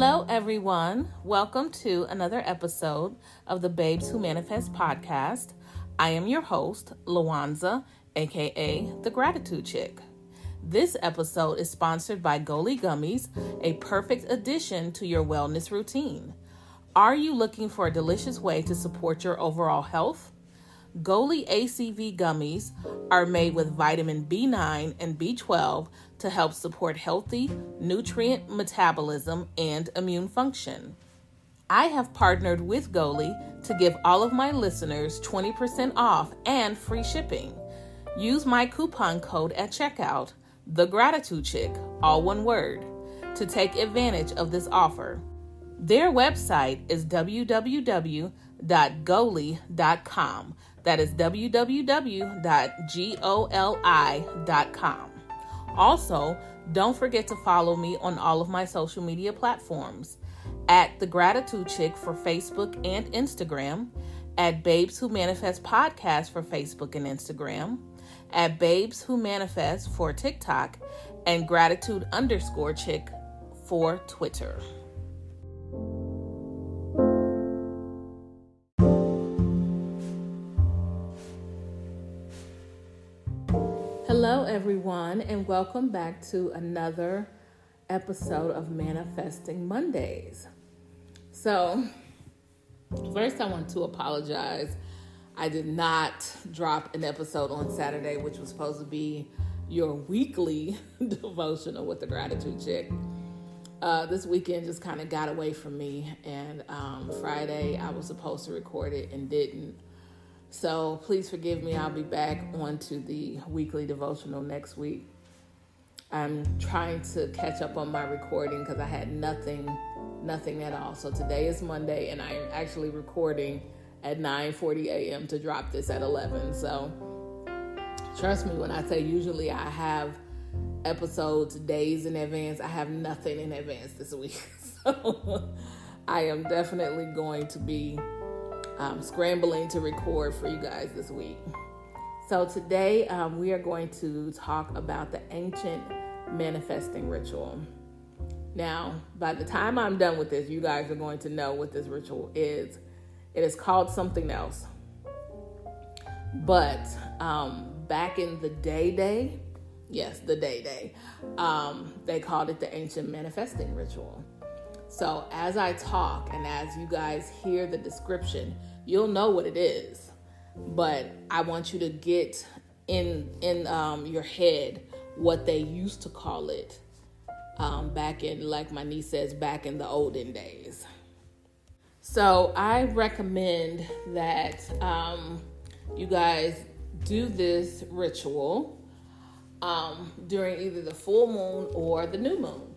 Hello, everyone. Welcome to another episode of the Babes Who Manifest podcast. I am your host, Lawanza, aka the Gratitude Chick. This episode is sponsored by Goli Gummies, a perfect addition to your wellness routine. Are you looking for a delicious way to support your overall health? Goli ACV gummies are made with vitamin B9 and B12 to help support healthy nutrient metabolism and immune function. I have partnered with Goli to give all of my listeners 20% off and free shipping. Use my coupon code at checkout, the gratitude chick, all one word, to take advantage of this offer. Their website is www.goli.com. That is www.goli.com. Also, don't forget to follow me on all of my social media platforms. At The Gratitude Chick for Facebook and Instagram, at Babes Who Manifest Podcast for Facebook and Instagram, at Babes Who Manifest for TikTok, and Gratitude underscore Chick for Twitter. Everyone, and welcome back to another episode of Manifesting Mondays. So, first, I want to apologize. I did not drop an episode on Saturday, which was supposed to be your weekly devotional with the Gratitude Chick. Uh, this weekend just kind of got away from me, and um, Friday I was supposed to record it and didn't. So please forgive me. I'll be back onto the weekly devotional next week. I'm trying to catch up on my recording because I had nothing, nothing at all. So today is Monday, and I am actually recording at 9:40 a.m. to drop this at 11. So trust me when I say usually I have episodes days in advance. I have nothing in advance this week. So I am definitely going to be um, scrambling to record for you guys this week. So, today um, we are going to talk about the ancient manifesting ritual. Now, by the time I'm done with this, you guys are going to know what this ritual is. It is called something else. But um, back in the day, day, yes, the day, day, um, they called it the ancient manifesting ritual. So, as I talk and as you guys hear the description, you'll know what it is. But I want you to get in in um, your head what they used to call it um, back in, like my niece says, back in the olden days. So I recommend that um, you guys do this ritual um, during either the full moon or the new moon.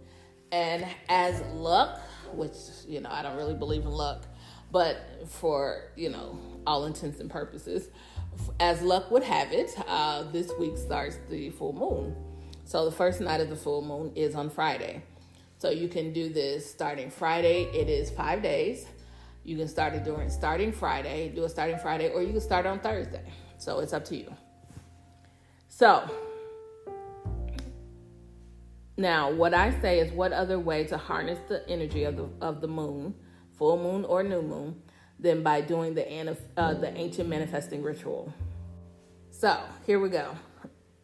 And as luck, which, you know, I don't really believe in luck, but for, you know, all intents and purposes, as luck would have it, uh, this week starts the full moon. So the first night of the full moon is on Friday. So you can do this starting Friday. It is five days. You can start it during starting Friday, do it starting Friday, or you can start on Thursday. So it's up to you. So now what I say is what other way to harness the energy of the of the moon full moon or new moon, than by doing the, uh, the ancient manifesting ritual. So here we go.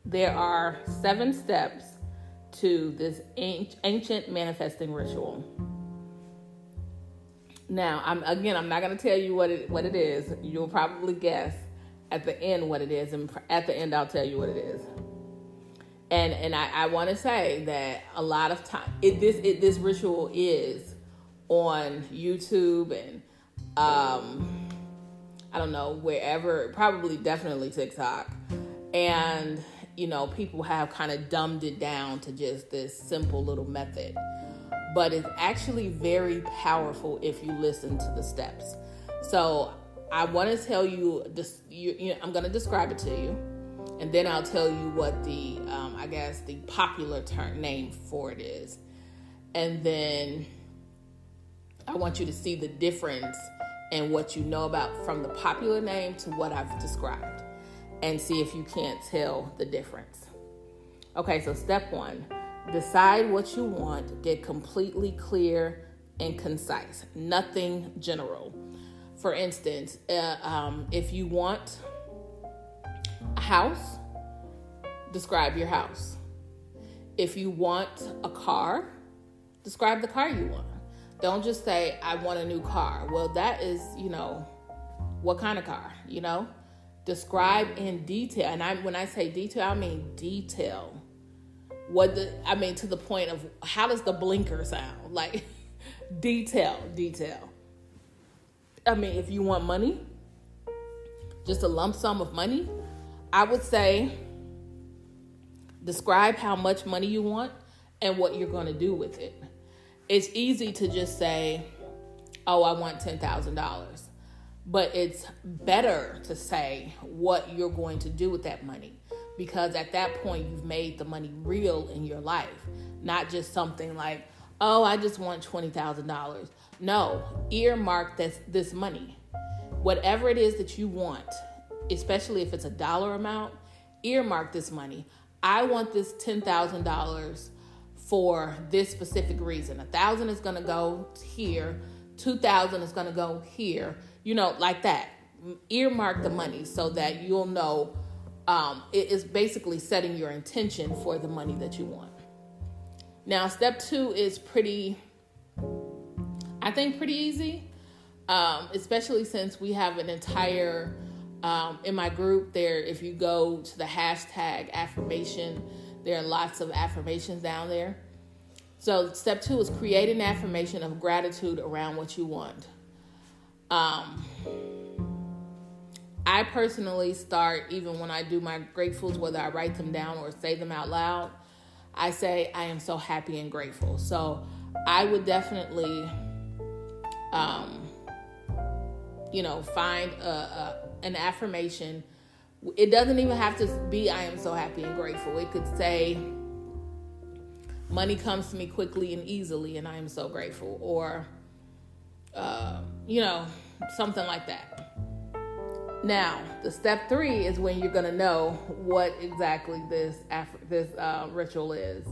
There are seven steps to this ancient manifesting ritual. Now, I'm again, I'm not going to tell you what it what it is. You'll probably guess at the end what it is, and at the end, I'll tell you what it is. And and I, I want to say that a lot of time, it, this it, this ritual is on YouTube and um, I don't know, wherever, probably definitely TikTok. And, you know, people have kind of dumbed it down to just this simple little method. But it's actually very powerful if you listen to the steps. So I want to tell you this, you, you know, I'm going to describe it to you. And then I'll tell you what the, um, I guess, the popular term name for it is. And then I want you to see the difference in what you know about from the popular name to what I've described and see if you can't tell the difference. Okay, so step one decide what you want, get completely clear and concise, nothing general. For instance, uh, um, if you want house, describe your house. If you want a car, describe the car you want. Don't just say, I want a new car. Well, that is, you know, what kind of car, you know? Describe in detail. And I when I say detail, I mean detail. What the I mean to the point of how does the blinker sound? Like detail, detail. I mean, if you want money, just a lump sum of money, I would say describe how much money you want and what you're going to do with it. It's easy to just say, "Oh, I want $10,000." But it's better to say what you're going to do with that money because at that point you've made the money real in your life, not just something like, "Oh, I just want $20,000." No, earmark this this money. Whatever it is that you want, especially if it's a dollar amount, earmark this money. I want this $10,000 for this specific reason. A thousand is going to go here, 2,000 is going to go here, you know, like that. Earmark the money so that you'll know um, it is basically setting your intention for the money that you want. Now, step two is pretty, I think, pretty easy, um, especially since we have an entire um, in my group there, if you go to the hashtag affirmation, there are lots of affirmations down there. So, step two is create an affirmation of gratitude around what you want. Um, I personally start, even when I do my gratefuls, whether I write them down or say them out loud, I say, I am so happy and grateful. So, I would definitely, um, you know, find a, a an affirmation. It doesn't even have to be, I am so happy and grateful. It could say, money comes to me quickly and easily, and I am so grateful. Or, uh, you know, something like that. Now, the step three is when you're to know what exactly this this uh, ritual is.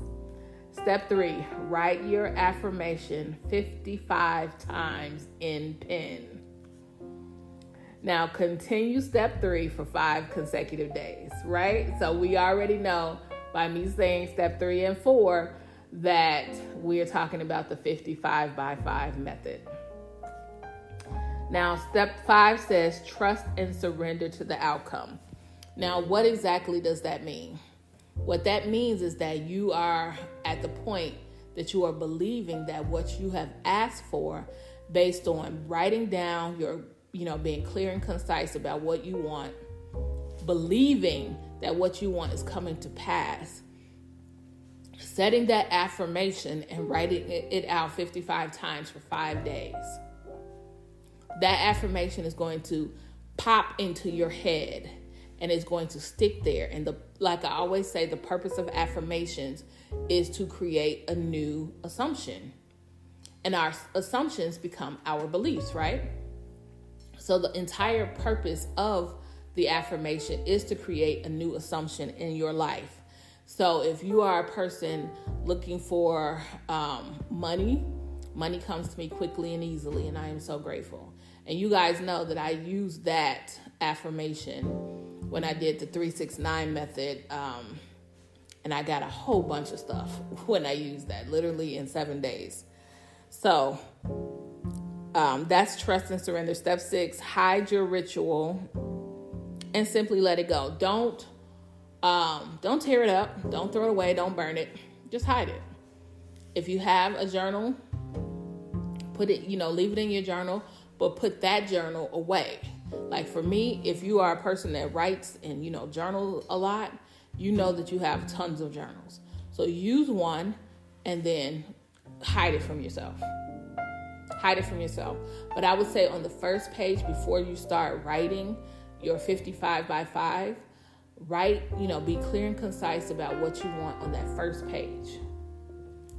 Step three: write your affirmation 55 times in pen. Now, continue step three for five consecutive days, right? So, we already know by me saying step three and four that we are talking about the 55 by 5 method. Now, step five says trust and surrender to the outcome. Now, what exactly does that mean? What that means is that you are at the point that you are believing that what you have asked for based on writing down your you know, being clear and concise about what you want, believing that what you want is coming to pass, setting that affirmation and writing it out 55 times for five days. That affirmation is going to pop into your head and it's going to stick there. And the like I always say, the purpose of affirmations is to create a new assumption. And our assumptions become our beliefs, right? So, the entire purpose of the affirmation is to create a new assumption in your life. So, if you are a person looking for um, money, money comes to me quickly and easily, and I am so grateful. And you guys know that I use that affirmation when I did the 369 method. Um, and I got a whole bunch of stuff when I used that, literally in seven days. So, um, that's trust and surrender. Step six, hide your ritual and simply let it go. Don't um, don't tear it up. Don't throw it away. Don't burn it. Just hide it. If you have a journal, put it, you know, leave it in your journal, but put that journal away. Like for me, if you are a person that writes and, you know, journal a lot, you know that you have tons of journals. So use one and then hide it from yourself hide it from yourself. But I would say on the first page, before you start writing your 55 by 5, write, you know, be clear and concise about what you want on that first page.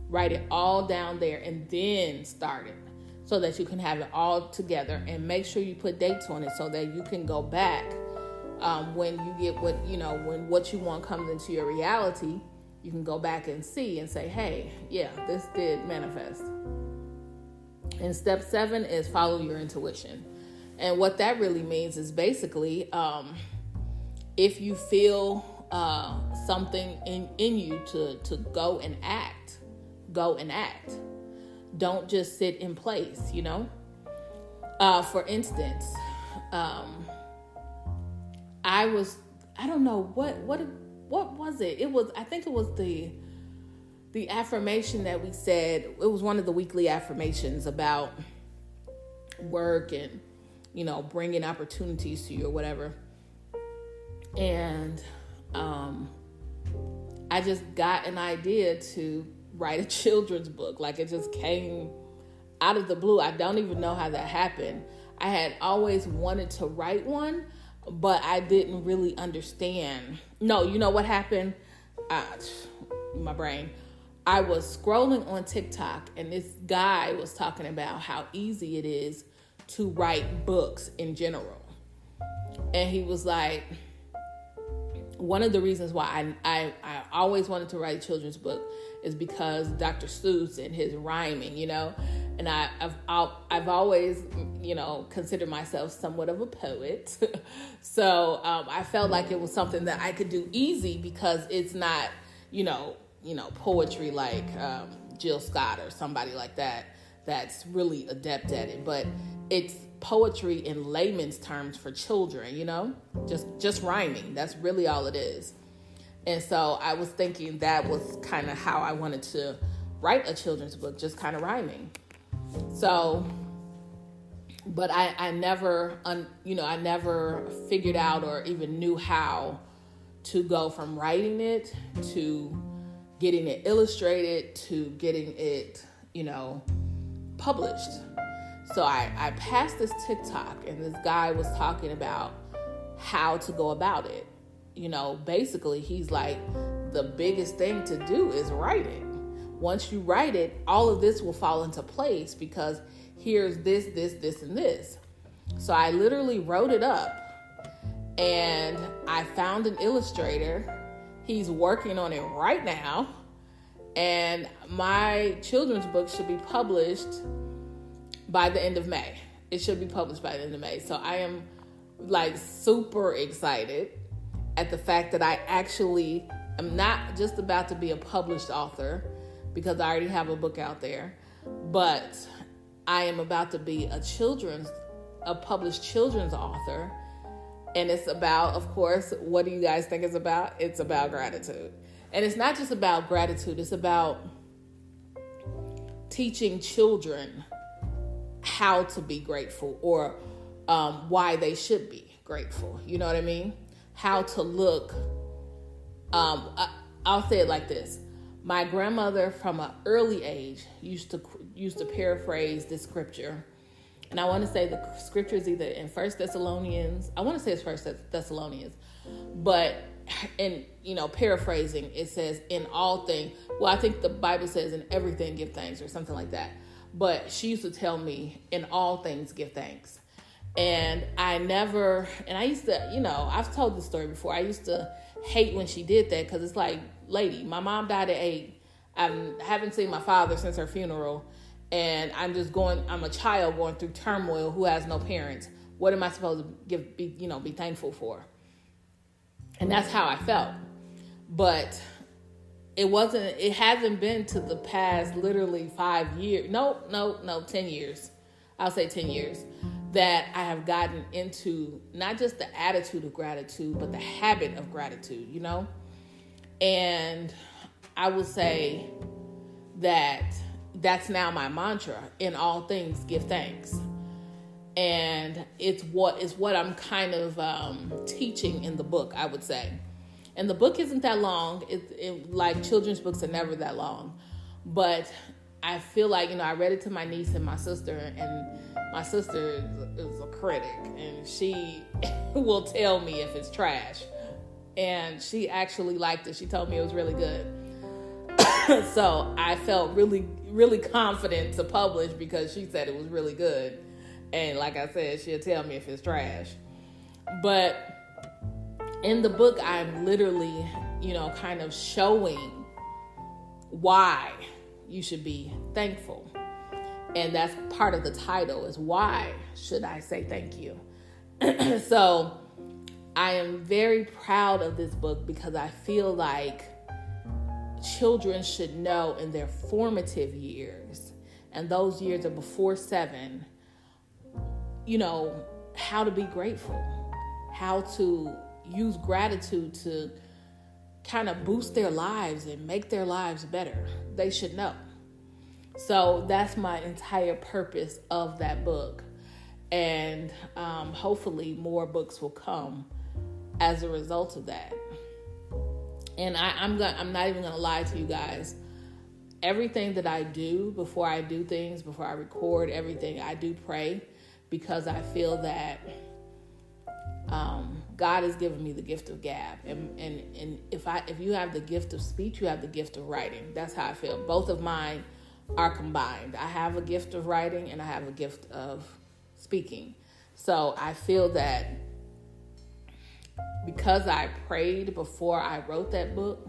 Write it all down there and then start it so that you can have it all together and make sure you put dates on it so that you can go back um, when you get what, you know, when what you want comes into your reality. You can go back and see and say, hey, yeah, this did manifest. And step seven is follow your intuition. And what that really means is basically um, if you feel uh, something in, in you to, to go and act, go and act. Don't just sit in place, you know? Uh, for instance, um, I was, I don't know what, what, what was it? It was, I think it was the, the affirmation that we said, it was one of the weekly affirmations about work and, you know, bringing opportunities to you or whatever. And um, I just got an idea to write a children's book. Like it just came out of the blue. I don't even know how that happened. I had always wanted to write one, but I didn't really understand. No, you know what happened? Uh, my brain. I was scrolling on TikTok and this guy was talking about how easy it is to write books in general. And he was like, one of the reasons why I, I, I always wanted to write a children's book is because Dr. Seuss and his rhyming, you know, and I, I've I've always you know considered myself somewhat of a poet, so um, I felt like it was something that I could do easy because it's not you know you know poetry like um, Jill Scott or somebody like that that's really adept at it, but it's poetry in layman's terms for children, you know, just just rhyming. That's really all it is. And so I was thinking that was kind of how I wanted to write a children's book, just kind of rhyming. So, but I, I never, un, you know, I never figured out or even knew how to go from writing it to getting it illustrated to getting it, you know, published. So I, I passed this TikTok and this guy was talking about how to go about it you know, basically, he's like, the biggest thing to do is write it. Once you write it, all of this will fall into place because here's this, this, this, and this. So I literally wrote it up and I found an illustrator. He's working on it right now. And my children's book should be published by the end of May. It should be published by the end of May. So I am like super excited at the fact that I actually am not just about to be a published author because I already have a book out there, but I am about to be a children's, a published children's author. And it's about, of course, what do you guys think it's about? It's about gratitude. And it's not just about gratitude, it's about teaching children how to be grateful or um, why they should be grateful. You know what I mean? how to look. Um, I, I'll say it like this: My grandmother, from an early age, used to used to paraphrase this scripture, and I want to say the scripture is either in First Thessalonians. I want to say it's First Thessalonians, but in you know paraphrasing, it says in all things. Well, I think the Bible says in everything give thanks or something like that. But she used to tell me in all things give thanks. And I never, and I used to, you know, I've told this story before. I used to hate when she did that because it's like, lady, my mom died at eight. I haven't seen my father since her funeral. And I'm just going, I'm a child going through turmoil who has no parents. What am I supposed to give, be, you know, be thankful for? And that's how I felt. But it wasn't, it hasn't been to the past literally five years. No, no, no, 10 years. I'll say 10 years that I have gotten into not just the attitude of gratitude, but the habit of gratitude, you know? And I will say that that's now my mantra in all things give thanks and it's what is what i'm kind of um, teaching in the book i would say and the book isn't that long it, it, like children's books are never that long but i feel like you know i read it to my niece and my sister and my sister is, is a critic and she will tell me if it's trash. And she actually liked it. She told me it was really good. so I felt really, really confident to publish because she said it was really good. And like I said, she'll tell me if it's trash. But in the book, I'm literally, you know, kind of showing why you should be thankful And that's part of the title is why should I say thank you? so I am very proud of this book because I feel like children should know in their formative years, and those years are before seven, you know, how to be grateful, how to use gratitude to kind of boost their lives and make their lives better. They should know. So that's my entire purpose of that book. And um, hopefully, more books will come as a result of that. And I, I'm gonna, I'm not even gonna lie to you guys. Everything that I do before I do things, before I record everything, I do pray because I feel that um, God has given me the gift of gab, and and and if I if you have the gift of speech, you have the gift of writing. That's how I feel. Both of mine are combined. I have a gift of writing, and I have a gift of speaking. So I feel that because I prayed before I wrote that book,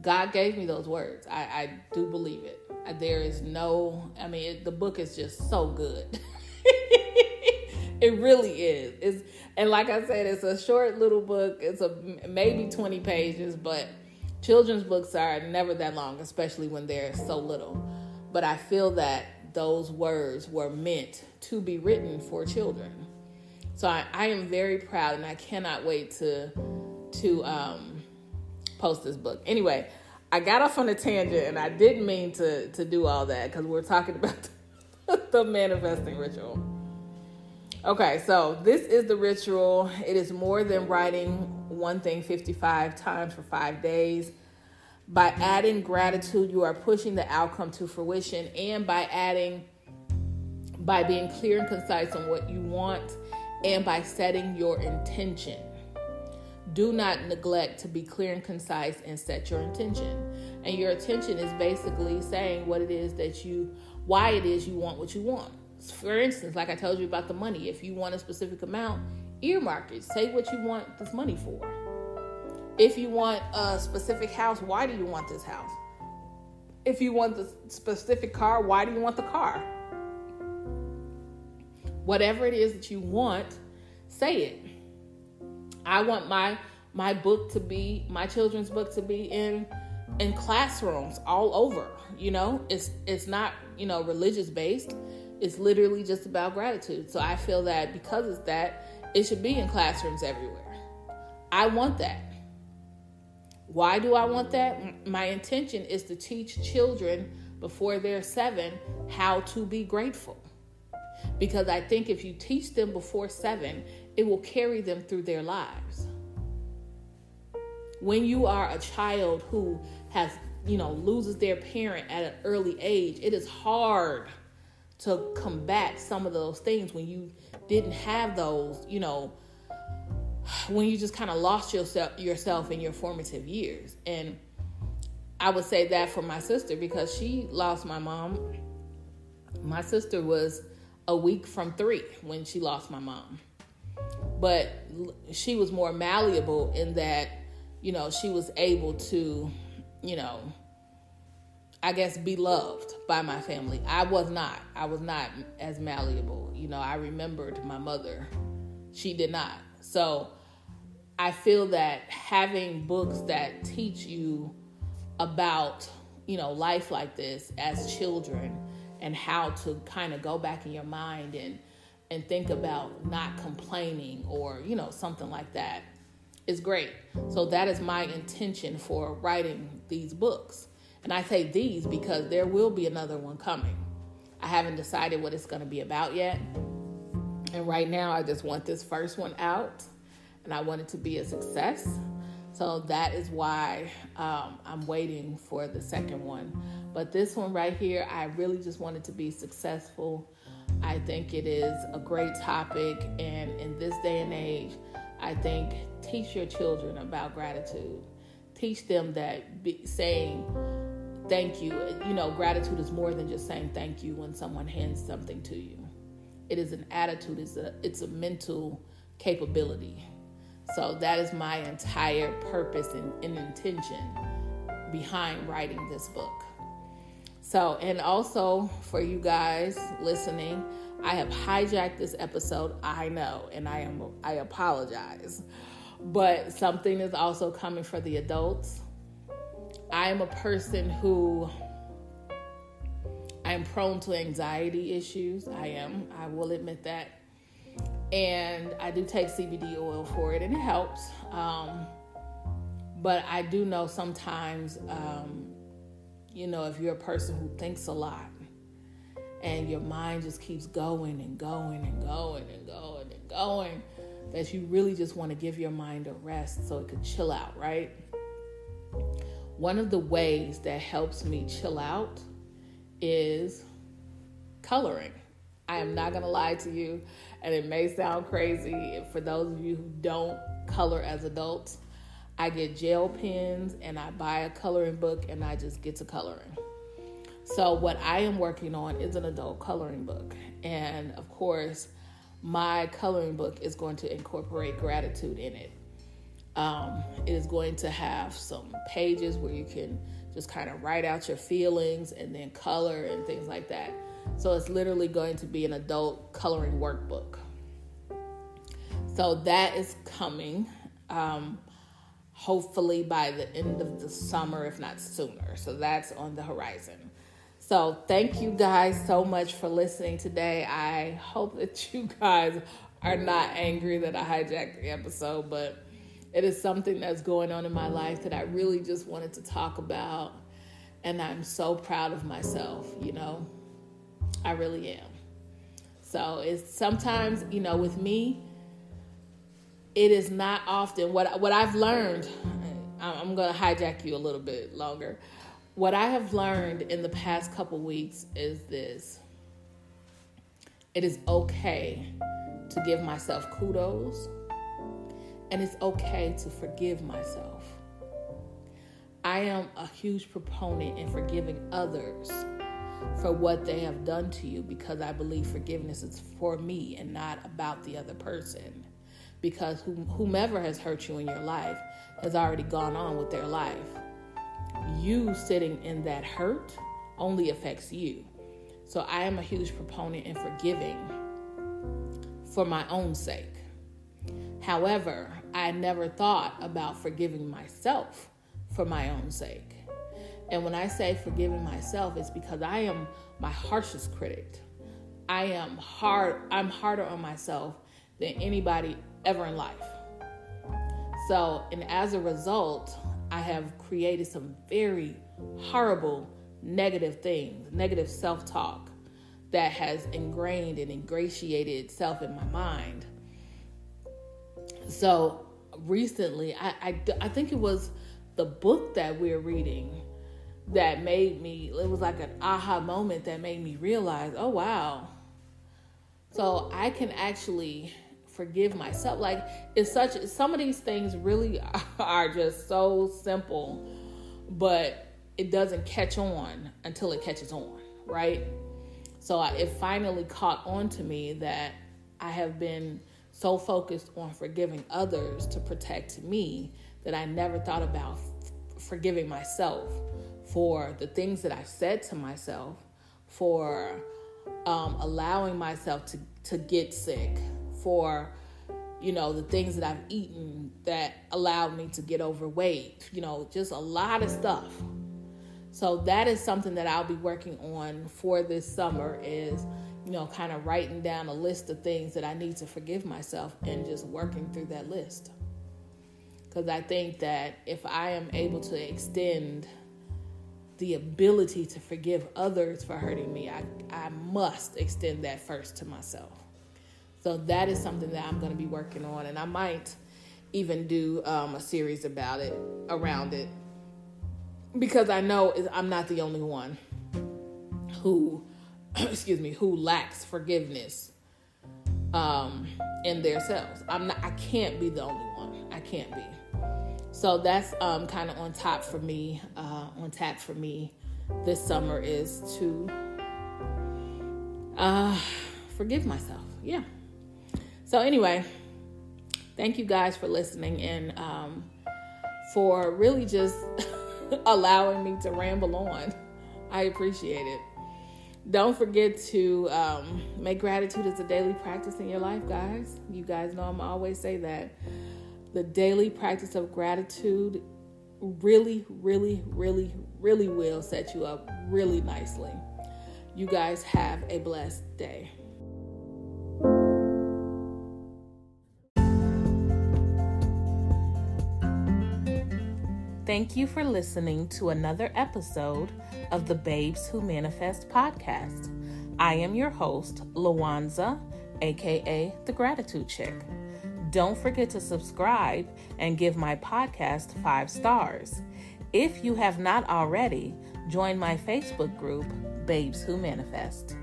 God gave me those words. I, I do believe it. There is no, I mean, it, the book is just so good. it really is. It's and like I said, it's a short little book. It's a maybe twenty pages, but children's books are never that long, especially when they're so little. But I feel that those words were meant to be written for children. So I, I am very proud, and I cannot wait to to um, post this book. Anyway, I got off on a tangent, and I didn't mean to to do all that because we're talking about the manifesting ritual. Okay, so this is the ritual. It is more than writing one thing 55 times for five days. By adding gratitude, you are pushing the outcome to fruition, and by adding, by being clear and concise on what you want, and by setting your intention. Do not neglect to be clear and concise and set your intention. And your intention is basically saying what it is that you, why it is you want what you want for instance, like I told you about the money, if you want a specific amount, earmark it. Say what you want this money for. If you want a specific house, why do you want this house? If you want the specific car, why do you want the car? Whatever it is that you want, say it. I want my my book to be my children's book to be in in classrooms all over. You know, it's it's not you know religious based it's literally just about gratitude. So I feel that because it's that, it should be in classrooms everywhere. I want that. Why do I want that? My intention is to teach children before they're seven how to be grateful. Because I think if you teach them before seven, it will carry them through their lives. When you are a child who has, you know, loses their parent at an early age, it is hard to combat some of those things when you didn't have those, you know, when you just kind of lost yourself yourself in your formative years. And I would say that for my sister because she lost my mom. My sister was a week from 3 when she lost my mom. But she was more malleable in that, you know, she was able to, you know, I guess, beloved by my family. I was not. I was not as malleable. You know, I remembered my mother. She did not. So I feel that having books that teach you about, you know, life like this as children and how to kind of go back in your mind and and think about not complaining or, you know, something like that is great. So that is my intention for writing these books and I say these because there will be another one coming. I haven't decided what it's going to be about yet. And right now, I just want this first one out and I want it to be a success. So that is why um, I'm waiting for the second one. But this one right here, I really just wanted to be successful. I think it is a great topic. And in this day and age, I think teach your children about gratitude. Teach them that be, saying, thank you. You know, gratitude is more than just saying thank you when someone hands something to you. It is an attitude, it's a it's a mental capability. So that is my entire purpose and, and intention behind writing this book. So, and also for you guys listening, I have hijacked this episode. I know, and I am I apologize. But something is also coming for the adults. I am a person who I am prone to anxiety issues. I am. I will admit that. And I do take CBD oil for it, and it helps. Um, but I do know sometimes, um, you know, if you're a person who thinks a lot and your mind just keeps going and going and going and going and going, that you really just want to give your mind a rest so it could chill out, right? One of the ways that helps me chill out is coloring. I am not going to lie to you, and it may sound crazy for those of you who don't color as adults. I get gel pens and I buy a coloring book and I just get to coloring. So, what I am working on is an adult coloring book. And of course, my coloring book is going to incorporate gratitude in it. Um, it is going to have some pages where you can just kind of write out your feelings and then color and things like that. So it's literally going to be an adult coloring workbook. So that is coming. Um, hopefully by the end of the summer, if not sooner. So that's on the horizon. So thank you guys so much for listening today. I hope that you guys are not angry that I hijacked the episode, but it is something that's going on in my life that I really just wanted to talk about. And I'm so proud of myself, you know. I really am. So it's sometimes, you know, with me, it is not often what what I've learned. I'm going to hijack you a little bit longer what I have learned in the past couple weeks is this it is okay to give myself kudos, and it's okay to forgive myself. I am a huge proponent in forgiving others for what they have done to you because I believe forgiveness is for me and not about the other person. Because whomever has hurt you in your life has already gone on with their life you sitting in that hurt only affects you. So I am a huge proponent in forgiving for my own sake. However, I never thought about forgiving myself for my own sake. And when I say forgiving myself, it's because I am my harshest critic. I am hard, I'm harder on myself than anybody ever in life. So, and as a result, I have created some very horrible negative things, negative self talk that has ingrained and ingratiated itself in my mind. So recently, I, I, I think it was the book that we're reading that made me, it was like an aha moment that made me realize, oh wow. So I can actually forgive myself. Like it's such some of these things really are just so simple, but it doesn't catch on until it catches on, right? So I, it finally caught on to me that I have been so focused on forgiving others to protect me that I never thought about f- forgiving myself for the things that I said to myself, for um, allowing myself to, to get sick, for you know the things that I've eaten that allowed me to get overweight, you know, just a lot of stuff. So that is something that I'll be working on for this summer is you know kind of writing down a list of things that I need to forgive myself and just working through that list. Cuz I think that if I am able to extend the ability to forgive others for hurting me, I, I must extend that first to myself. So that is something that I'm going to be working on, and I might even do um, a series about it, around it, because I know I'm not the only one who, excuse me, who lacks forgiveness um, in their selves. I'm not. I can't be the only one. I can't be. So that's um, kind of on top for me. Uh, on tap for me this summer is to uh, forgive myself. Yeah. So, anyway, thank you guys for listening and um, for really just allowing me to ramble on I appreciate it. Don't forget to um, make gratitude as a daily practice in your life, guys. You guys know I'm always say that the daily practice of gratitude really, really, really, really will set you up really nicely. You guys have a blessed day. Thank you for listening to another episode of the Babes Who Manifest podcast. I am your host, Lawanza, aka The Gratitude Chick. Don't forget to subscribe and give my podcast five stars. If you have not already, join my Facebook group, Babes Who Manifest.